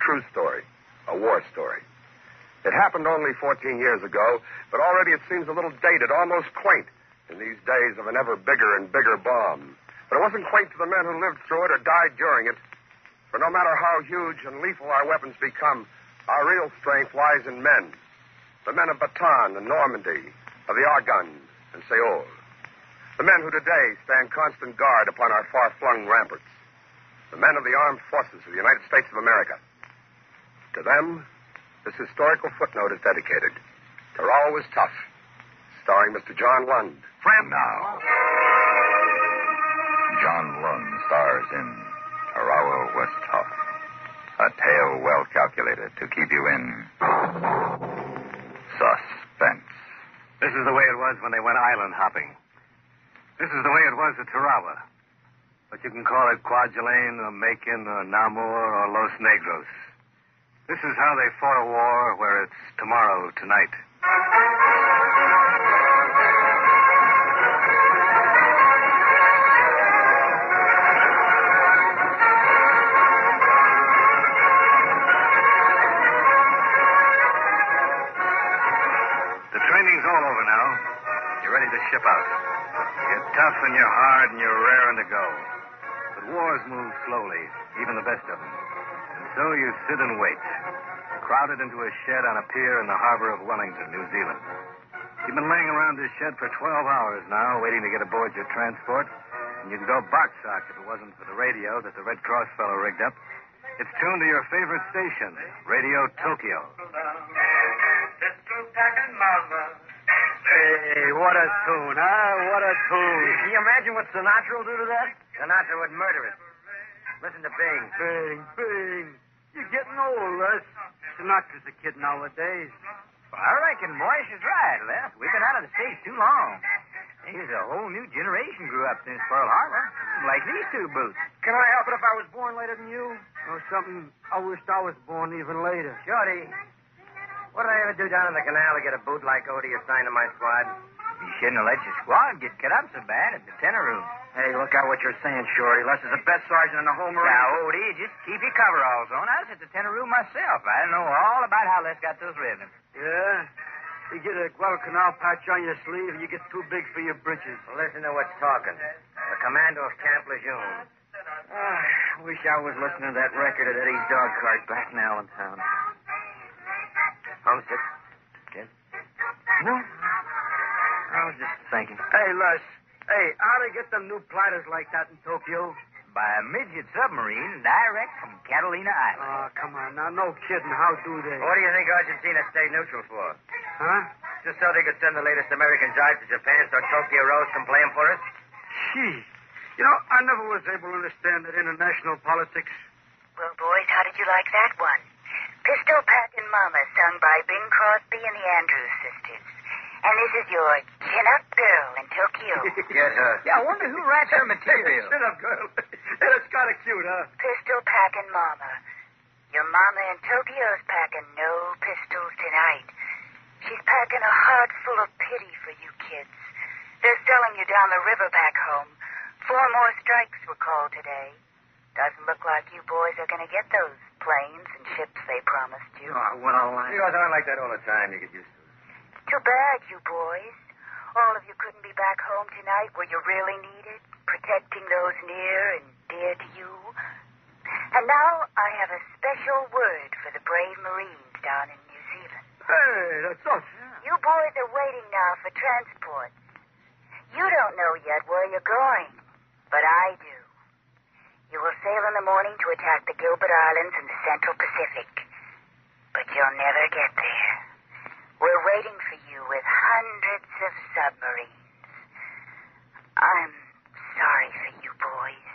true story, a war story. It happened only 14 years ago, but already it seems a little dated, almost quaint, in these days of an ever bigger and bigger bomb. But it wasn't quaint to the men who lived through it or died during it. For no matter how huge and lethal our weapons become, our real strength lies in men. The men of Bataan and Normandy, of the Argonne and Seoul. The men who today stand constant guard upon our far flung ramparts. The men of the armed forces of the United States of America. To them, this historical footnote is dedicated. Tarawa was tough. Starring Mr. John Lund. Friend now. John Lund stars in Tarawa Was Tough. A tale well calculated to keep you in suspense. This is the way it was when they went island hopping. This is the way it was at Tarawa. But you can call it Kwajalein or Makin or Namur or Los Negros. This is how they fought a war where it's tomorrow tonight. The training's all over now. You're ready to ship out. You're tough and you're hard and you're raring to go. But wars move slowly, even the best of them. And so you sit and wait, crowded into a shed on a pier in the harbor of Wellington, New Zealand. You've been laying around this shed for 12 hours now, waiting to get aboard your transport. And you can go boxock if it wasn't for the radio that the Red Cross fellow rigged up. It's tuned to your favorite station, Radio Tokyo. Hey, what a tune, huh? What a tune. Can you imagine what Sinatra will do to that? Sinatra would murder it. Listen to Bing. Bing, bing. You're getting old, Les. Not just a kid nowadays. Well, I reckon Moish is right, Les. We've been out of the States too long. There's a whole new generation grew up since Pearl Harbor. Like these two boots. Can I help it if I was born later than you? Or something I wished I was born even later. Shorty, what did I ever do down in the canal to get a boot like Odie assigned to my squad? You shouldn't have let your squad get cut up so bad at the Tenaru. Hey, look out what you're saying, Shorty. Les is the best sergeant in the whole Marine. Now, Odie, just keep your coveralls on. I was at the Tenaru myself. I know all about how Les got those ribbons. Yeah? You get a Guadalcanal patch on your sleeve, and you get too big for your britches. Well, listen to what's talking. The commando of Camp Lejeune. I wish I was listening to that record at Eddie's dog cart back in Allentown. Homesick? Kid? No. I was just thinking. Hey, Les. Hey, how they get them new platters like that in Tokyo? By a midget submarine direct from Catalina Island. Oh, come on now. No kidding. How do they? What do you think Argentina stayed neutral for? Huh? Just so they could send the latest American jive to Japan so Tokyo Rose can play 'em for us? Gee. You know, I never was able to understand that international politics. Well, boys, how did you like that one? Pistol Packin' Mama, sung by Bing Crosby and the Andrews Sisters. And this is your chin-up girl in Tokyo. Yes, sir. Yeah, I wonder who writes her material. chin-up girl. That's kind of cute, huh? Pistol packing Mama. Your mama in Tokyo's packing no pistols tonight. She's packing a heart full of pity for you kids. They're selling you down the river back home. Four more strikes were called today. Doesn't look like you boys are going to get those planes and ships they promised you. Oh, what a line. He goes on like that all the time. You get used to Too bad, you boys. All of you couldn't be back home tonight where you're really needed, protecting those near and dear to you. And now I have a special word for the brave Marines down in New Zealand. Hey, that's us. You boys are waiting now for transport. You don't know yet where you're going, but I do. You will sail in the morning to attack the Gilbert Islands in the Central Pacific. but you'll never get there. We're waiting for you with hundreds of submarines. I'm sorry for you boys.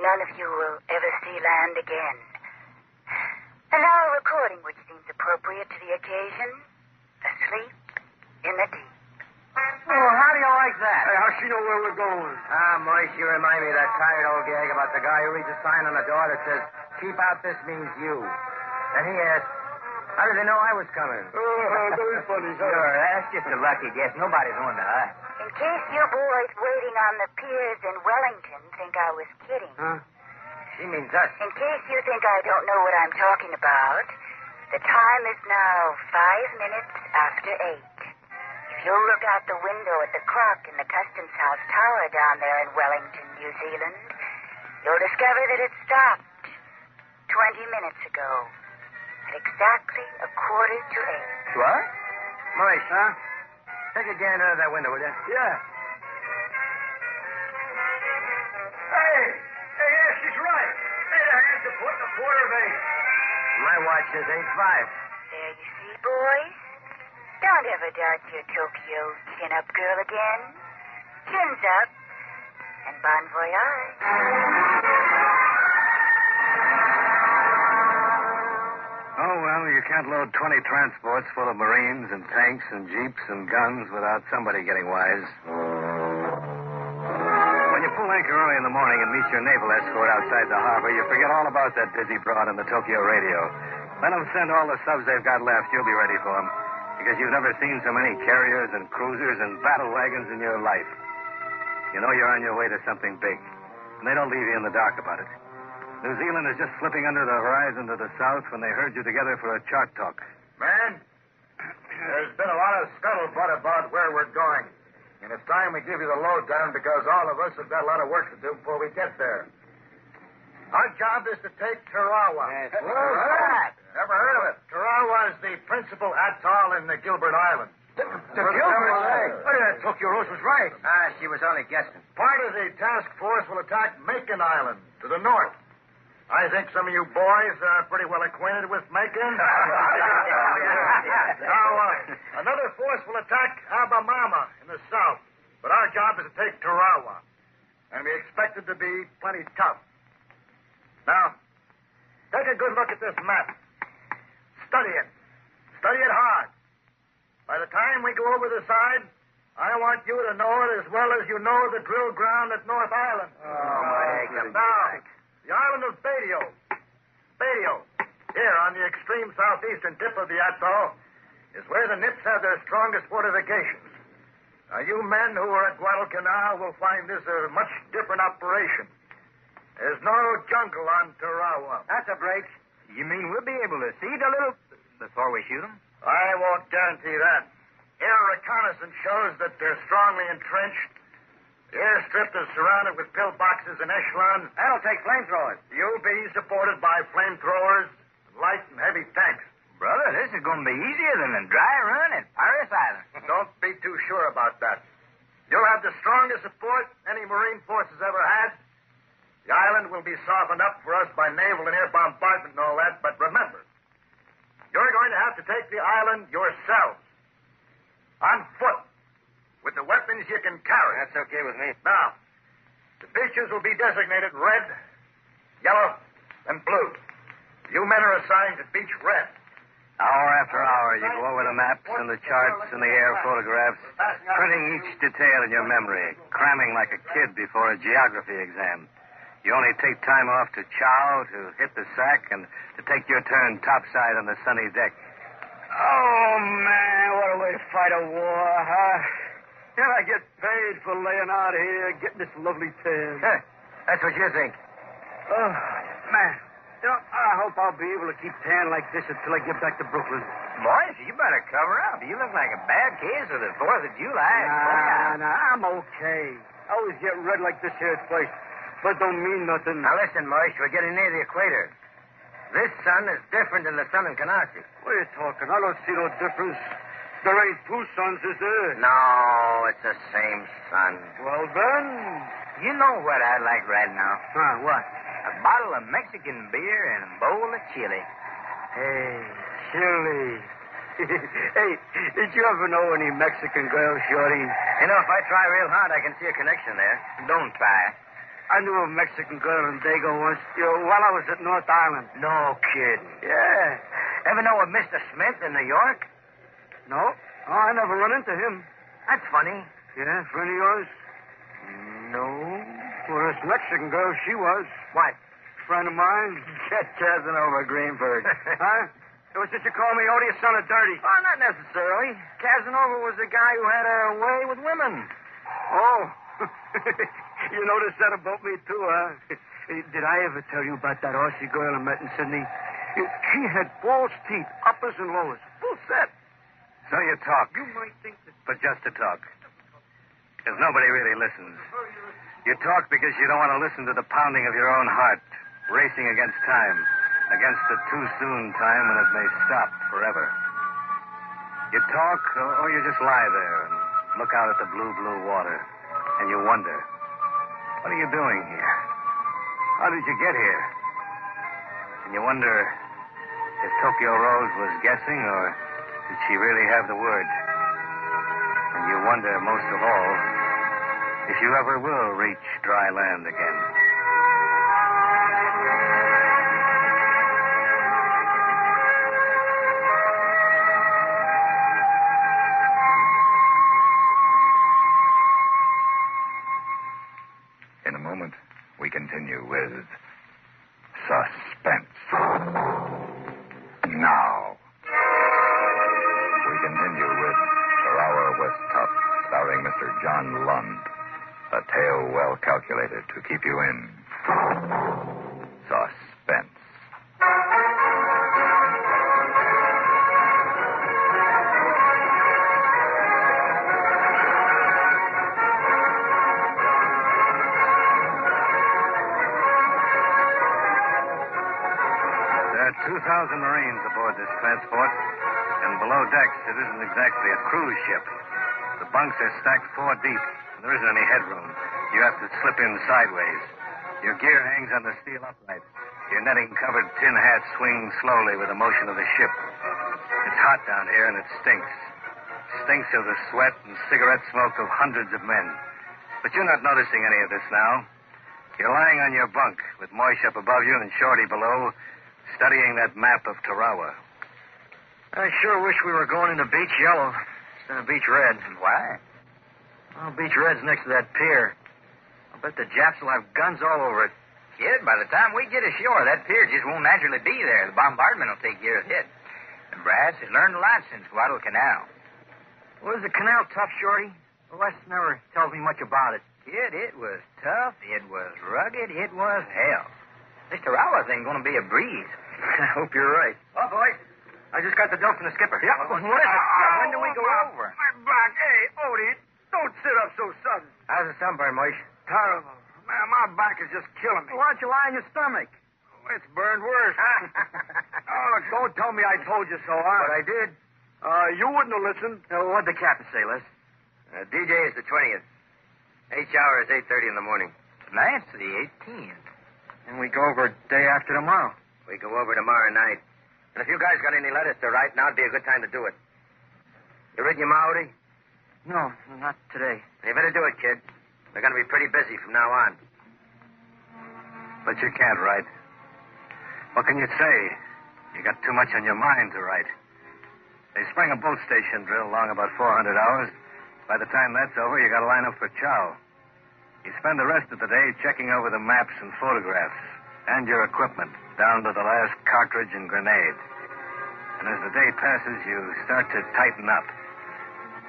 None of you will ever see land again. And now a recording which seems appropriate to the occasion. Asleep in the deep. Oh, how do you like that? Hey, how's she know where we're going? Ah, Moise, you remind me of that tired old gag about the guy who reads a sign on the door that says, keep out, this means you. And he asked, how did they know I was coming? Oh, very funny, huh? Sure, that's just a lucky guess. Nobody's on to us. In case you boys waiting on the piers in Wellington think I was kidding. Huh? She means us. In case you think I don't know what I'm talking about, the time is now five minutes after eight. If you'll look out the window at the clock in the Customs House Tower down there in Wellington, New Zealand, you'll discover that it stopped 20 minutes ago at exactly a quarter to eight. What? Moise, huh? Take a gander out of that window, will you? Yeah. Hey! Hey, yeah, she's right. Hey, the hands are putting a quarter of eight. My watch says 8-5. There you see, boys. Don't ever doubt your Tokyo chin-up girl again. Chins up, and bon voyage. Can't load 20 transports full of Marines and tanks and jeeps and guns without somebody getting wise. When you pull anchor early in the morning and meet your naval escort outside the harbor, you forget all about that busy broad on the Tokyo radio. Let them send all the subs they've got left. You'll be ready for them. Because you've never seen so many carriers and cruisers and battle wagons in your life. You know you're on your way to something big. And they don't leave you in the dark about it. New Zealand is just slipping under the horizon to the south when they herd you together for a chart talk. Man, there's been a lot of scuttlebutt about where we're going. And it's time we give you the lowdown because all of us have got a lot of work to do before we get there. Our job is to take Tarawa. Yes. Who's that? Never heard of it. Tarawa is the principal atoll in the Gilbert Island. The Gilbert Island? Oh, yeah, Tokyo Rose was right. Ah, she was only guessing. Part of the task force will attack Makin Island to the north. I think some of you boys are pretty well acquainted with Makin. now, uh, another force will attack Abemama in the south. But our job is to take Tarawa. And we expect it to be plenty tough. Now, take a good look at this map. Study it. Study it hard. By the time we go over the side, I want you to know it as well as you know the drill ground at North Island. Oh, my now, the island of Betio. Betio, here on the extreme southeastern tip of the atoll, is where the Nips have their strongest fortifications. Now, you men who are at Guadalcanal will find this a much different operation. There's no jungle on Tarawa. That's a break. You mean we'll be able to see the little... before we shoot them? I won't guarantee that. Air reconnaissance shows that they're strongly entrenched. The airstrip is surrounded with pillboxes and echelons. That'll take flamethrowers. You'll be supported by flamethrowers, light and heavy tanks. Brother, this is going to be easier than a dry run at Parris Island. Don't be too sure about that. You'll have the strongest support any Marine force has ever had. The island will be softened up for us by naval and air bombardment and all that, but remember, you're going to have to take the island yourselves. On foot. With the weapons you can carry. That's okay with me. Now, the beaches will be designated red, yellow, and blue. You men are assigned to beach red. Hour after hour, you go over the maps and the charts and the air photographs, printing each detail in your memory, cramming like a kid before a geography exam. You only take time off to chow, to hit the sack, and to take your turn topside on the sunny deck. Oh, man, what a way to fight a war, huh? And I get paid for laying out here, getting this lovely tan. Huh. That's what you think. Oh, man. You know, I hope I'll be able to keep tan like this until I get back to Brooklyn. Boys, you better cover up. You look like a bad case of the 4th of July. Nah, nah, I'm okay. I always get red like this here place. but it don't mean nothing. Now listen, Moise, we're getting near the equator. This sun is different than the sun in Canarsie. What are you talking? I don't see no difference. There ain't two suns, is there? No, it's the same sun. Well, then. You know what I'd like right now? Huh, what? A bottle of Mexican beer and a bowl of chili. Hey, Chili. hey, did you ever know any Mexican girls, Shorty? You know, if I try real hard, I can see a connection there. Don't try. I knew a Mexican girl in Dago once, you know, while I was at North Island. No kidding. Yeah. Ever know a Mr. Smith in New York? No. Oh, I never run into him. That's funny. Yeah, friend of yours? No. Well, this Mexican girl, she was. What? Friend of mine. Get Casanova Greenberg. huh? It was just you call me odious son of dirty. Oh, not necessarily. Casanova was the guy who had a way with women. Oh. you noticed that about me, too, huh? Did I ever tell you about that Aussie girl I met in Sydney? She had false teeth, uppers and lowers, full set. So you talk, You might think that. but just to talk. Because nobody really listens. You talk because you don't want to listen to the pounding of your own heart, racing against time, against the too soon time when it may stop forever. You talk, or, or you just lie there and look out at the blue, blue water, and you wonder, what are you doing here? How did you get here? And you wonder if Tokyo Rose was guessing, or did she really have the word? And you wonder, most of all, if you ever will reach dry land again. Are 2,000 Marines aboard this transport, and below decks it isn't exactly a cruise ship. The bunks are stacked four deep, and there isn't any headroom. You have to slip in sideways. Your gear hangs on the steel upright. Your netting covered tin hat swings slowly with the motion of the ship. It's hot down here, and it stinks. Stinks of the sweat and cigarette smoke of hundreds of men. But you're not noticing any of this now. You're lying on your bunk with Moish up above you and Shorty below, studying that map of Tarawa. I sure wish we were going into Beach Yellow instead of Beach Red. Why? Well, Beach Red's next to that pier. I'll bet the Japs will have guns all over it. Kid, by the time we get ashore, that pier just won't naturally be there. The bombardment will take care of it. And Brass has learned a lot since Guadalcanal. Was the canal tough, Shorty? Wes never tells me much about it. Kid, it was tough, it was rugged, it was hell. This Tarawa thing going to be a breeze. I hope you're right. Oh, boys. I just got the dope from the skipper. Yeah, what is it? when do we go over? My back. Hey, Odie, don't sit up so sudden. How's the sunburn, Moish? Terrible. Man, my back is just killing me. Why don't you lie on your stomach? It's burned worse. oh, look, don't tell me I told you so, huh? But I did. Uh, you wouldn't have listened. Uh, what'd the captain say, Les? Uh, DJ is the 20th. H hour is 8.30 in the morning. Tonight's the 18th. And we go over day after tomorrow. We go over tomorrow night. And if you guys got any letters to write, now'd be a good time to do it. You read your Maori? No, not today. You better do it, kid. We're going to be pretty busy from now on. But you can't write. What can you say? You got too much on your mind to write. They spring a boat station drill long about 400 hours. By the time that's over, you got to line up for chow. You spend the rest of the day checking over the maps and photographs and your equipment down to the last cartridge and grenade. And as the day passes, you start to tighten up.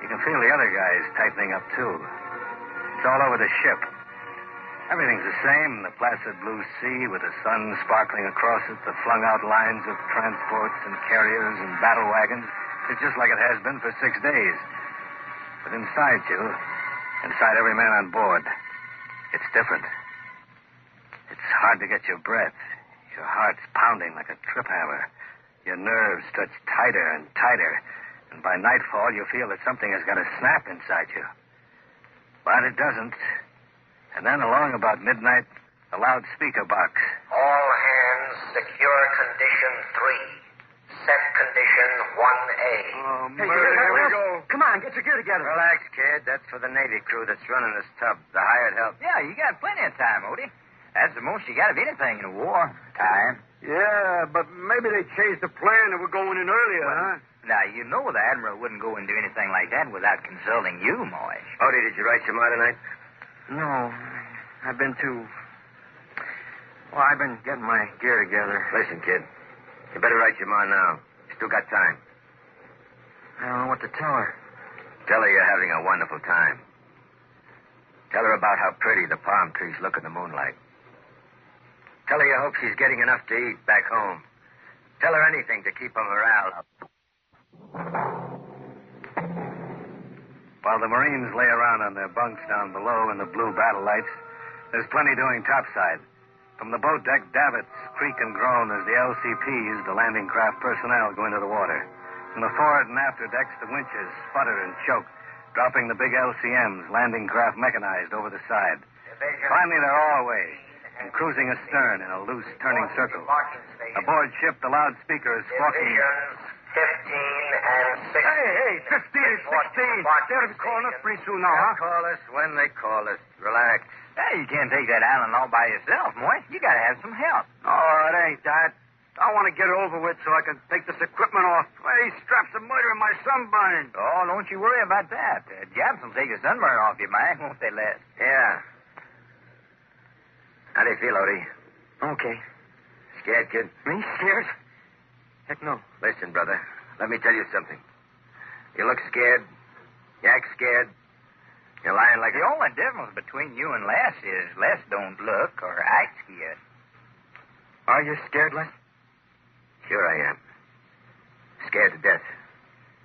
You can feel the other guys tightening up, too. It's all over the ship. Everything's the same the placid blue sea with the sun sparkling across it, the flung out lines of transports and carriers and battle wagons. It's just like it has been for six days. But inside you, inside every man on board, it's different. It's hard to get your breath. Your heart's pounding like a trip hammer. Your nerves stretch tighter and tighter. And by nightfall, you feel that something has got to snap inside you. But it doesn't. And then along about midnight, a loudspeaker box. All hands secure condition three. Set condition 1A. Oh, Hey, murder, here here we we go. Come on, get your gear together. Relax, kid. That's for the Navy crew that's running this tub. The hired help. Yeah, you got plenty of time, Odie. That's the most you got of anything in a war. Time. Yeah, but maybe they changed the plan and we're going in earlier, huh? Now, you know the Admiral wouldn't go and do anything like that without consulting you, Moish. Oh, Odie, did you write your ma tonight? No, I've been too. Well, I've been getting my gear together. Listen, kid. You better write your ma now. You still got time. I don't know what to tell her. Tell her you're having a wonderful time. Tell her about how pretty the palm trees look in the moonlight. Tell her you hope she's getting enough to eat back home. Tell her anything to keep her morale up. While the Marines lay around on their bunks down below in the blue battle lights, there's plenty doing topside. From the boat deck, davits creak and groan as the LCPs, the landing craft personnel, go into the water. From the forward and after decks, the winches sputter and choke, dropping the big LCMs, landing craft mechanized, over the side. Finally, they're all away and cruising astern in a loose, turning circle. Aboard ship, the loudspeaker is squawking. 15 and 16. Hey, hey, 15 and 16. They'll be calling us pretty soon now, huh? Call us when they call us. Relax. Hey, you can't take that island all by yourself, Moish. You gotta have some help. Oh, it ain't that. I want to get it over with so I can take this equipment off. Hey, these straps are murdering my sunburn. Oh, don't you worry about that. Uh, Japs will take a sunburn off you, man, won't they, Les? Yeah. How do you feel, Odie? Okay. Scared, kid? Me scared? Heck no. Listen, brother. Let me tell you something. You look scared. You act scared. You're lying like The a... only difference between you and Les is Les don't look or act scared. Are you scared, Les? Sure I am. Scared to death.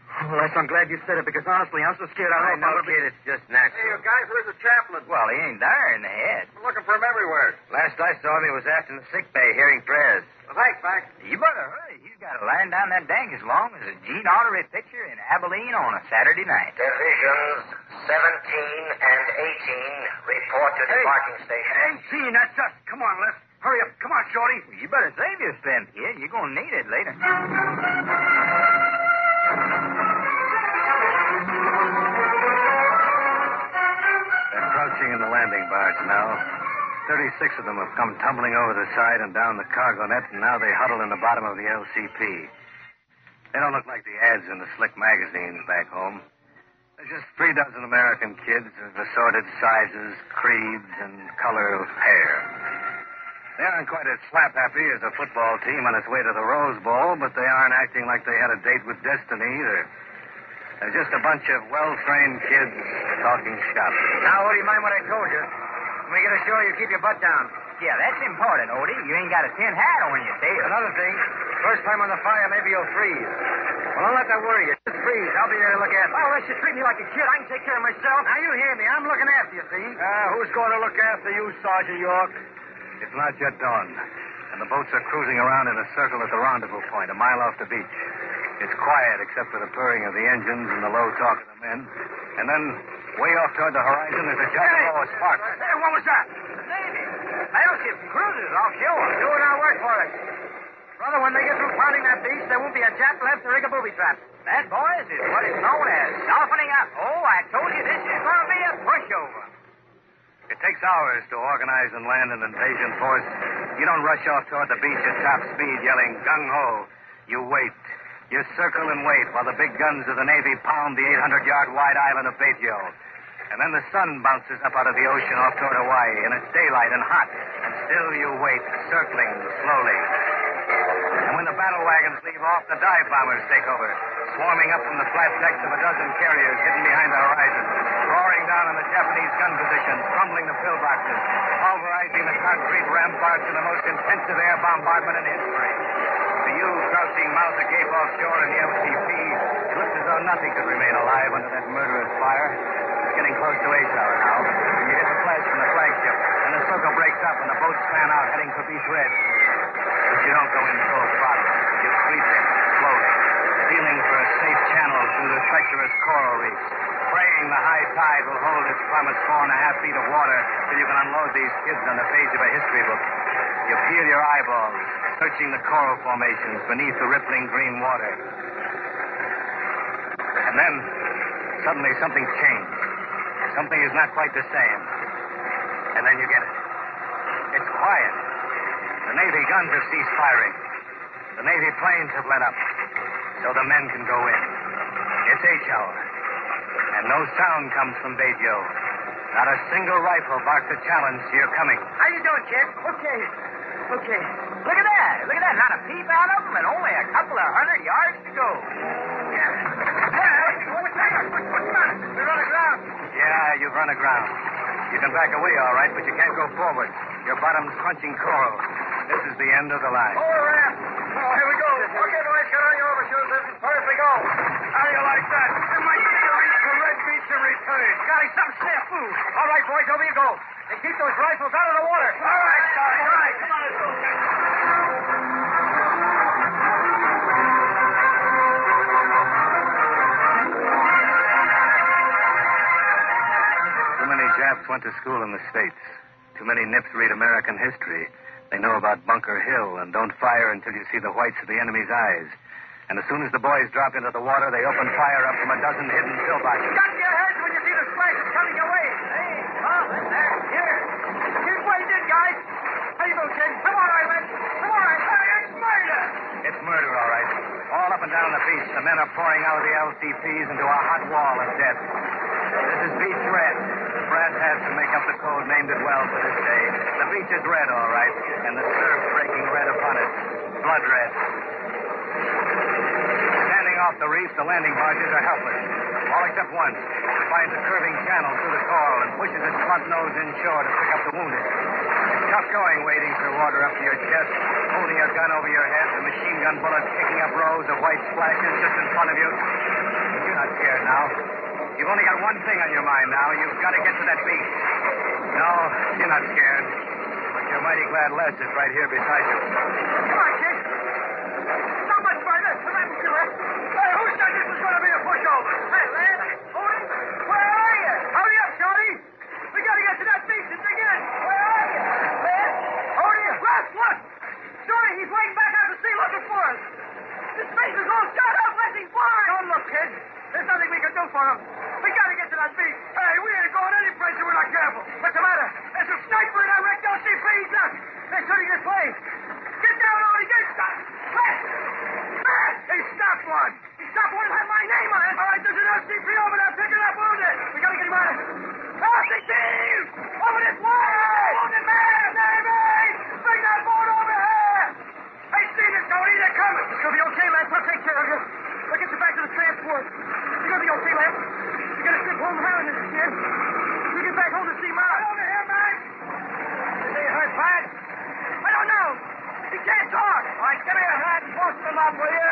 Oh, Les, I'm glad you said it because honestly, I'm so scared I I don't know. know, kid. It's just natural. Hey, you guys, where's the chaplain? Well, he ain't there in the head. We're looking for him everywhere. Last I saw him, he was aft in the sick bay hearing prayers. Well, thanks, Mac. You better hurry. He's got to line down that dank as long as a Gene Autry picture in Abilene on a Saturday night. Divisions 17 and 18 report to the parking station. 18, that's us. Come on, Les. Hurry up. Come on, Shorty. You better save your strength, kid. You're going to need it later. They're in the landing barge now. Thirty-six of them have come tumbling over the side and down the cargo net, and now they huddle in the bottom of the LCP. They don't look like the ads in the slick magazines back home. They're just three dozen American kids of assorted sizes, creeds, and color of hair. They aren't quite as slap happy as a football team on its way to the Rose Bowl, but they aren't acting like they had a date with destiny either. They're just a bunch of well trained kids talking shop. Now, what do you mind what I told you? When we get ashore, you keep your butt down. Yeah, that's important, Odie. You ain't got a tin hat on your tail. Another thing, first time on the fire, maybe you'll freeze. Well, don't let that worry you. Just freeze. I'll be there to look after you. Oh, Les, you treat me like a kid. I can take care of myself. Now, you hear me. I'm looking after you, see? Uh, who's going to look after you, Sergeant York? It's not yet dawn, and the boats are cruising around in a circle at the rendezvous point, a mile off the beach. It's quiet except for the purring of the engines and the low talk of the men. And then, way off toward the horizon, there's a giant Hey! ball of sparks. Hey, what was that? Navy. Battleship cruisers offshore. Doing our work for us. Brother, when they get through pounding that beach, there won't be a Jap left to rig a booby trap. That, boys, is what is known as softening up. Oh, I told you this is going to be a pushover. It takes hours to organize and land an invasion force. You don't rush off toward the beach at top speed yelling gung ho. You wait. You circle and wait while the big guns of the Navy pound the 800 yard wide island of Betio. And then the sun bounces up out of the ocean off toward Hawaii, and it's daylight and hot. And still you wait, circling slowly. And when the battle wagons leave off, the dive bombers take over, swarming up from the flat decks of a dozen carriers hidden behind the horizon, roaring down on the Japanese gun positions, crumbling the pillboxes, pulverizing the concrete ramparts in the most intensive air bombardment in history. To you, crouching mouth agape offshore in the LCP, it looks as though nothing could remain alive under that murderous fire. It's getting close to eight hour now. You get the flash from the flagship, and the circle breaks up, and the boats fan out, heading for Beach Red. But you don't go in full throttle. You creep in slowly, feeling for a safe channel through the treacherous coral reefs, praying the high tide will hold its promised four and a half feet of water till you can unload these kids on the page of a history book. You peel your eyeballs, searching the coral formations beneath the rippling green water. Then, suddenly something changed. Something is not quite the same. And then you get it. It's quiet. The Navy guns have ceased firing. The Navy planes have let up. So the men can go in. It's H hour. And no sound comes from Betio. Not a single rifle barks a challenge to your coming. How you doing, kid? Okay. Okay. Look at that. Look at that. Not a peep out of them and only a couple of hundred yards to go. Yeah, you've run aground. You can back away, all right, but you can't go forward. Your bottom's crunching coral. This is the end of the line. Over ramp. Oh, here we go. Okay, boys, get on your overshoes. This is we go. How do you like that? It might be reach for Red Beach and return. Scotty, some snafu. All right, boys, over you go. And keep those rifles out of the water. All right, Scotty. All right. Come on, let's go. Japs went to school in the States. Too many Nips read American history. They know about Bunker Hill and don't fire until you see the whites of the enemy's eyes. And as soon as the boys drop into the water, they open fire up from a dozen hidden pillboxes. To your heads when you see the splashes coming your way. Hey, that's there. Here. Here's what he did, guys. How you doing, kid? Come on, Ivan. Come on. Hey, it's murder. It's murder, all right. All up and down the beach, the men are pouring out of the LCPs into a hot wall of death. This is Beach Red. Brass has to make up the code named it well for this day. The beach is red, all right, and the surf breaking red upon it. Blood red. Standing off the reef, the landing barges are helpless. All except one, who finds a curving channel through the coral and pushes its blunt nose inshore to pick up the wounded. It's tough going wading through water up to your chest, holding your gun over your head, the machine gun bullets kicking up rows of white splashes just in front of you. You're not scared now. You've only got one thing on your mind now. You've got to get to that beach. No, you're not scared. But you're mighty glad Les is right here beside you. Come on, kid. Not much further. Come on, you it. Hey, who said this was going to be a pushover? Hey, where are you? Up, Shorty. We got to get to that. Where are you? Les, look. Shorty, he's waiting back sea looking for us. His face is all shot up. Let's he's blind. Don't look, kid. There's nothing we can do for him. We got to get to that beach. Hey, we ain't going any place if we're not careful. What's the matter? There's a sniper in that wrecked LCP. He's up. They're shooting this way. Get down, Odie. Get down. Let. Let. He stopped one. He stopped one that had my name on it. All right, there's an LCP over there picking up wounded. We got to get him out of here. LCP! Over this way! Wounded man! Navy! Bring that boat over here! Hey, see this, Odie. They're coming. It's to be okay, Lance. I'll take care of you. I'll get you back to the transport. You're to be okay, Lance. You're going to sit home having this, kid. You get back home to see Mom. over here, man. Is he hurt bad? I don't know. He can't talk. All right, give me a hand and post him up, will you?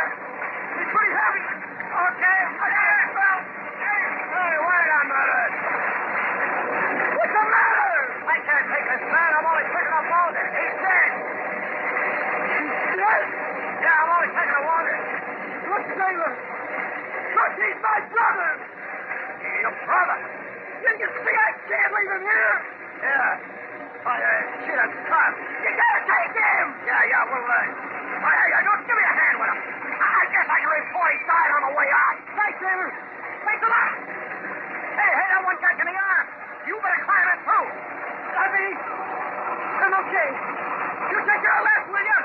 He's pretty heavy. Okay. Okay. Well, hey, hey, wait a minute. What's the matter? I can't take this man. I'm only picking up water. He's dead. He's dead? Yeah, I'm only taking a water. Look, Sailor. Look, he's my brother. Your you see I can't leave him here? Yeah. Oh, shit, tough. You gotta take him. Yeah, yeah, we'll, hey, uh, don't give me a hand with him. I guess I can died on the way out. Hey, hey, that one got in the arm. You better climb I'm okay. You take care of that, will you?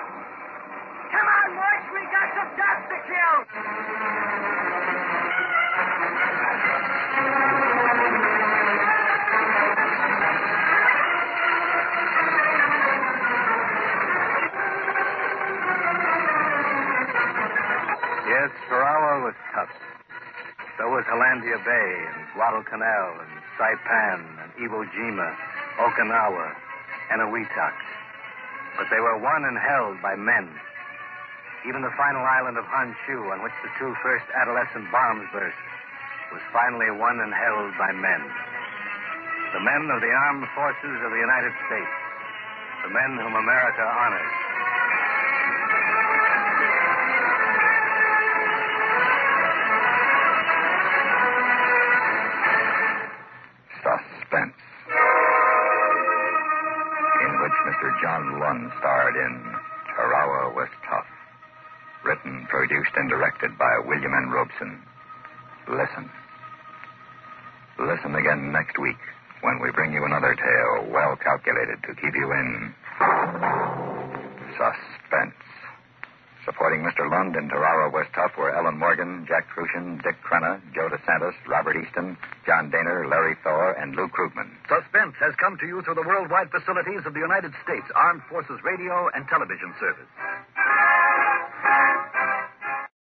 Come on, boys. We got some jobs to kill. Hollandia Bay and Guadalcanal and Saipan and Iwo Jima, Okinawa, and Eniwetok. But they were won and held by men. Even the final island of Honshu, on which the two first adolescent bombs burst, was finally won and held by men. The men of the armed forces of the United States. The men whom America honors. Lund starred in Tarawa Was Tough. Written, produced, and directed by William N. Robson. listen. Listen again next week when we bring you another tale well calculated to keep you in suspense. Supporting Mr. Lund in Tarawa Was Tough were Ellen Morgan, Jack Kruschen, Dick Crenna, Joe DeSantis, Robert Easton, John Dehner, Larry Thor, and Lou Krugman. Suspense has come to you through the worldwide facilities of the United States Armed Forces Radio and Television Service.